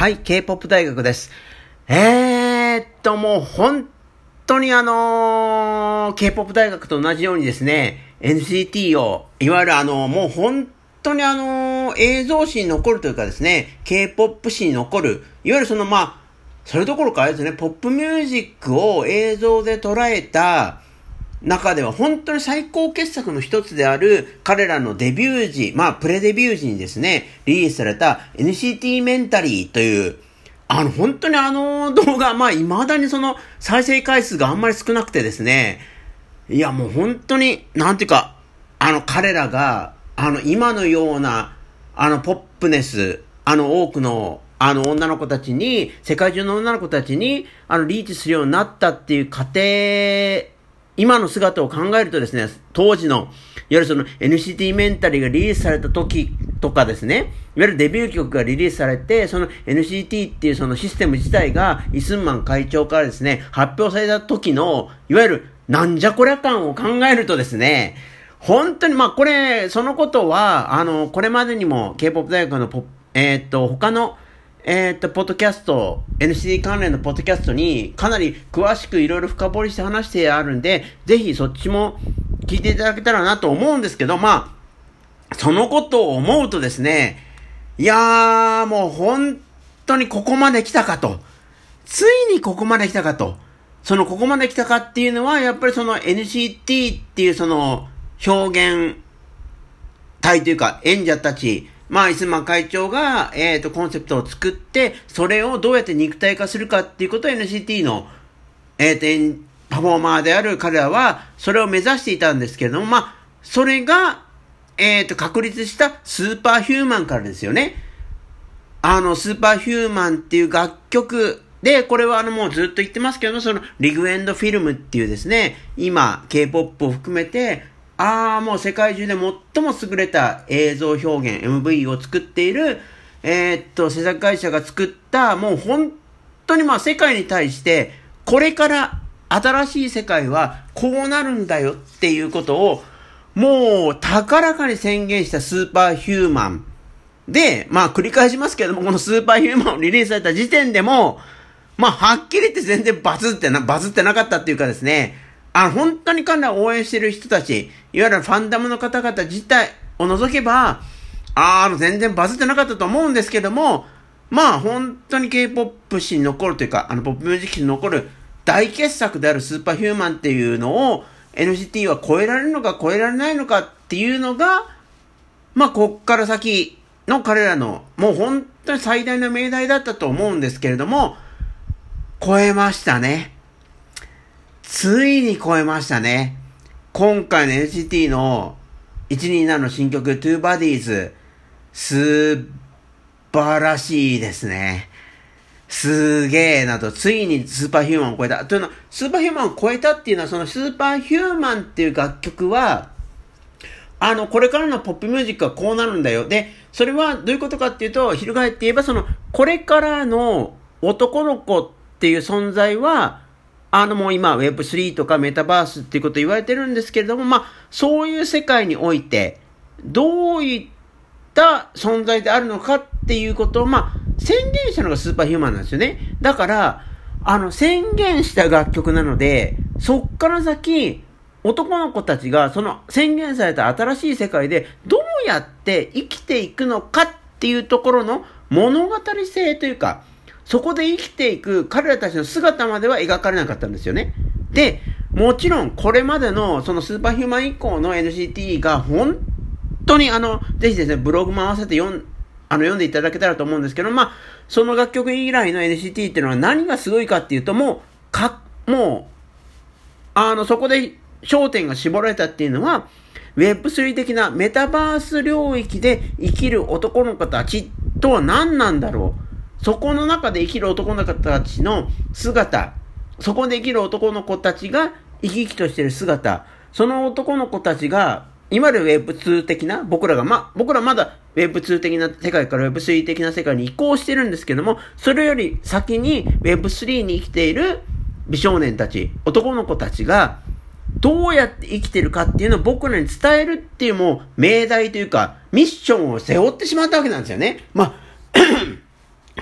はい、K-POP 大学です。えーっと、もう本当にあのー、K-POP 大学と同じようにですね、NCT を、いわゆるあの、もう本当にあのー、映像史に残るというかですね、K-POP 史に残る、いわゆるそのまあ、それどころかあれですね、ポップミュージックを映像で捉えた、中では本当に最高傑作の一つである彼らのデビュー時、まあプレデビュー時にですね、リリースされた NCT メンタリーという、あの本当にあの動画、まあ未だにその再生回数があんまり少なくてですね、いやもう本当に、なんていうか、あの彼らが、あの今のような、あのポップネス、あの多くのあの女の子たちに、世界中の女の子たちに、あのリーチするようになったっていう過程今の姿を考えるとですね、当時の、いわゆるその NCT メンタリーがリリースされた時とかですね、いわゆるデビュー曲がリリースされて、その NCT っていうそのシステム自体がイスンマン会長からですね、発表された時の、いわゆるなんじゃこりゃ感を考えるとですね、本当に、まあこれ、そのことは、あの、これまでにも K-POP 大学のポ、えー、っと、他のえー、っと、ポッドキャスト、NCD 関連のポッドキャストにかなり詳しくいろいろ深掘りして話してあるんで、ぜひそっちも聞いていただけたらなと思うんですけど、まあ、そのことを思うとですね、いやー、もう本当にここまで来たかと。ついにここまで来たかと。そのここまで来たかっていうのは、やっぱりその NCT っていうその表現体というか演者たち、まあ、イスマン会長が、えっ、と、コンセプトを作って、それをどうやって肉体化するかっていうことを NCT の、えっ、と、パフォーマーである彼らは、それを目指していたんですけれども、まあ、それが、えっ、と、確立したスーパーヒューマンからですよね。あの、スーパーヒューマンっていう楽曲で、これはあのもうずっと言ってますけども、そのリグエンドフィルムっていうですね、今、K-POP を含めて、ああ、もう世界中で最も優れた映像表現、MV を作っている、えー、っと、制作会社が作った、もう本当にまあ世界に対して、これから新しい世界はこうなるんだよっていうことを、もう高らかに宣言したスーパーヒューマン。で、まあ繰り返しますけども、このスーパーヒューマンをリリースされた時点でも、まあはっきり言って全然バズってな、バズってなかったっていうかですね、あ本当に彼らを応援してる人たち、いわゆるファンダムの方々自体を除けば、あの、全然バズってなかったと思うんですけども、まあ、本当に K-POP 史に残るというか、あの、ポップミュージック史に残る大傑作であるスーパーヒューマンっていうのを NCT は超えられるのか超えられないのかっていうのが、まあ、こっから先の彼らの、もう本当に最大の命題だったと思うんですけれども、超えましたね。ついに超えましたね。今回の NCT の127の新曲 Two Bodies 素晴らしいですね。すげえなと、ついにスーパーヒューマンを超えた。というのは、スーパーヒューマンを超えたっていうのは、そのスーパーヒューマンっていう楽曲は、あの、これからのポップミュージックはこうなるんだよ。で、それはどういうことかっていうと、翻って言えば、その、これからの男の子っていう存在は、あのもう今 Web3 とかメタバースっていうこと言われてるんですけれども、まあ、そういう世界において、どういった存在であるのかっていうことを、まあ、宣言したのがスーパーヒューマンなんですよね。だから、あの、宣言した楽曲なので、そっから先、男の子たちがその宣言された新しい世界でどうやって生きていくのかっていうところの物語性というか、そこで生きていく彼らたちの姿までは描かれなかったんですよね。で、もちろんこれまでのそのスーパーヒューマン以降の NCT が本当にあの、ぜひですね、ブログも合わせて読んあの読んでいただけたらと思うんですけど、まあ、その楽曲以来の NCT っていうのは何がすごいかっていうと、もう、か、もう、あの、そこで焦点が絞られたっていうのは、Web3 的なメタバース領域で生きる男の子たちとは何なんだろうそこの中で生きる男の子たちの姿、そこで生きる男の子たちが生き生きとしている姿、その男の子たちが、いわゆる Web2 的な、僕らが、ま、僕らまだ Web2 的な世界から Web3 的な世界に移行してるんですけども、それより先に Web3 に生きている美少年たち、男の子たちが、どうやって生きてるかっていうのを僕らに伝えるっていうもう命題というか、ミッションを背負ってしまったわけなんですよね。まあ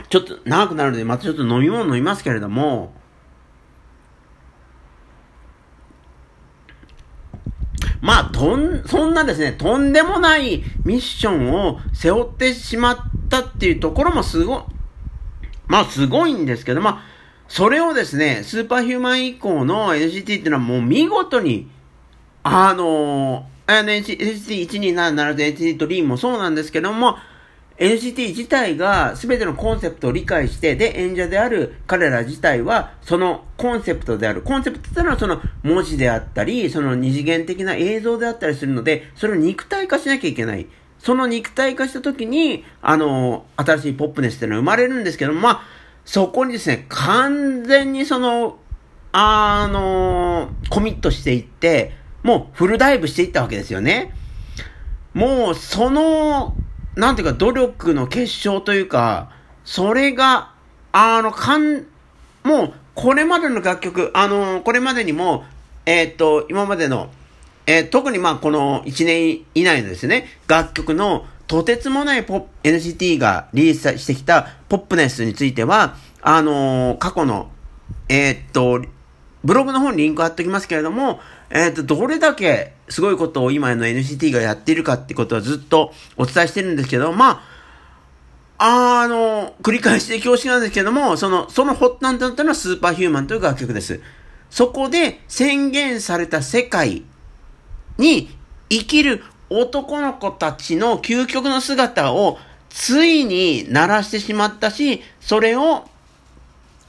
ちょっと長くなるので、またちょっと飲み物飲みますけれども、まあ、とん、そんなですね、とんでもないミッションを背負ってしまったっていうところもすご、まあすごいんですけど、まあ、それをですね、スーパーヒューマン以降の NCT っていうのはもう見事に、あのー、NCT127 と NCT ドリームもそうなんですけども、NCT 自体が全てのコンセプトを理解して、で、演者である彼ら自体は、そのコンセプトである。コンセプトってのはその文字であったり、その二次元的な映像であったりするので、それを肉体化しなきゃいけない。その肉体化した時に、あの、新しいポップネスっていうのは生まれるんですけども、まあ、そこにですね、完全にその、あの、コミットしていって、もうフルダイブしていったわけですよね。もう、その、なんていうか、努力の結晶というか、それが、あの、かん、もう、これまでの楽曲、あの、これまでにも、えー、っと、今までの、えー、特にまあ、この1年以内のですね、楽曲の、とてつもないポップ、NCT がリリースしてきたポップネスについては、あのー、過去の、え、っと、ブログの方にリンク貼っておきますけれども、えっ、と、どれだけすごいことを今の NCT がやっているかってことはずっとお伝えしてるんですけど、まあ、あの、繰り返して恐縮なんですけども、その、その発端となったのはスーパーヒューマンという楽曲です。そこで宣言された世界に生きる男の子たちの究極の姿をついに鳴らしてしまったし、それを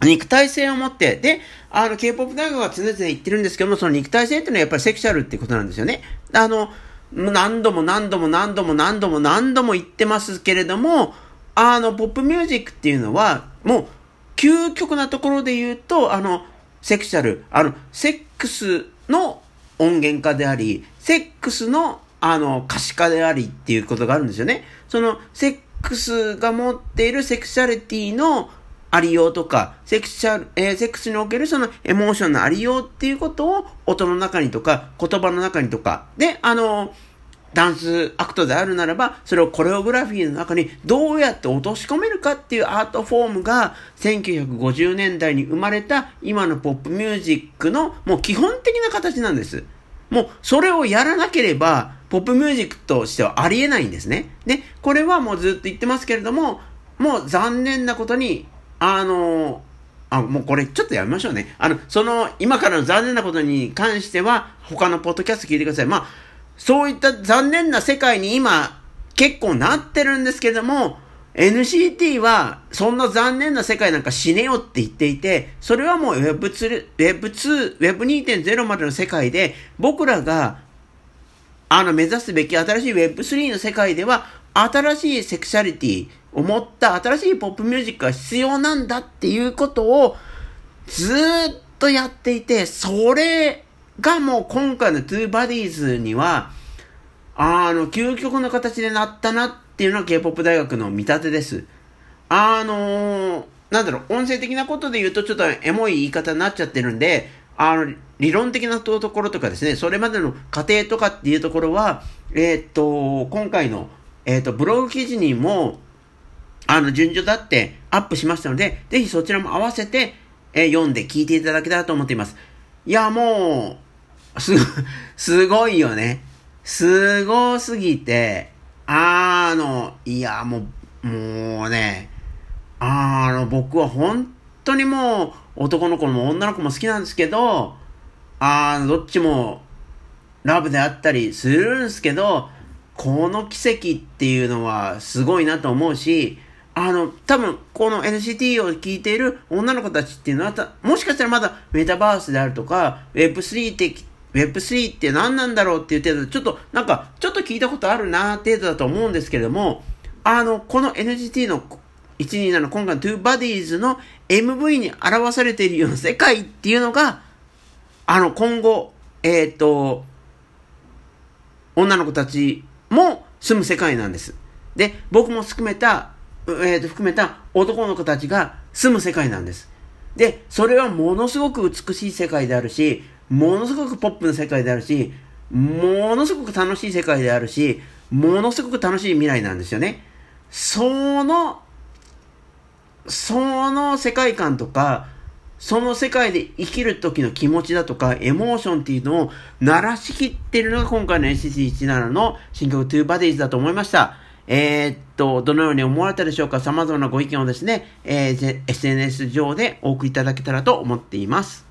肉体性を持って、で、あの、K-POP 大学は常々言ってるんですけども、その肉体性っていうのはやっぱりセクシャルってことなんですよね。あの、何度も何度も何度も何度も何度も言ってますけれども、あの、ポップミュージックっていうのは、もう、究極なところで言うと、あの、セクシャル、あの、セックスの音源化であり、セックスの、あの、可視化でありっていうことがあるんですよね。その、セックスが持っているセクシャリティのありようとか、セクシャル、えー、セックスにおけるそのエモーションのありようっていうことを音の中にとか、言葉の中にとか、で、あの、ダンスアクトであるならば、それをコレオグラフィーの中にどうやって落とし込めるかっていうアートフォームが1950年代に生まれた今のポップミュージックのもう基本的な形なんです。もうそれをやらなければ、ポップミュージックとしてはありえないんですね。で、これはもうずっと言ってますけれども、もう残念なことにあのあ、もうこれちょっとやめましょうね。あの、その、今からの残念なことに関しては、他のポッドキャスト聞いてください。まあ、そういった残念な世界に今、結構なってるんですけども、NCT は、そんな残念な世界なんか死ねよって言っていて、それはもう Web2、Web2、Web2.0 までの世界で、僕らが、あの、目指すべき新しい Web3 の世界では、新しいセクシャリティ、思った新しいポップミュージックが必要なんだっていうことをずっとやっていて、それがもう今回の Two Bodies には、あの、究極の形でなったなっていうのが K-POP 大学の見立てです。あのー、なんだろう、音声的なことで言うとちょっとエモい言い方になっちゃってるんで、あの、理論的なところとかですね、それまでの過程とかっていうところは、えー、っと、今回の、えー、っと、ブログ記事にも、あの、順序だってアップしましたので、ぜひそちらも合わせて、え、読んで聞いていただけたらと思っています。いや、もう、す、すごいよね。すごすぎて、あの、いや、もう、もうね、あの、僕は本当にもう、男の子も女の子も好きなんですけど、あの、どっちも、ラブであったりするんですけど、この奇跡っていうのはすごいなと思うし、あの、多分、この NCT を聞いている女の子たちっていうのは、もしかしたらまだメタバースであるとか、Web3 って、Web3 って何なんだろうっていう程度で、ちょっと、なんか、ちょっと聞いたことあるな程度だと思うんですけれども、あの、この NCT の127今回の 2Bodies の MV に表されているような世界っていうのが、あの、今後、えっ、ー、と、女の子たちも住む世界なんです。で、僕も含めたえー、と含めた男の子たちが住む世界なんです。で、それはものすごく美しい世界であるし、ものすごくポップな世界であるし、ものすごく楽しい世界であるし、ものすごく楽しい未来なんですよね。その、その世界観とか、その世界で生きる時の気持ちだとか、エモーションっていうのを鳴らしきってるのが今回の NCT17 の新曲 Two Bodies だと思いました。えー、っと、どのように思われたでしょうか？様々なご意見をですね、えー、SNS 上でお送りいただけたらと思っています。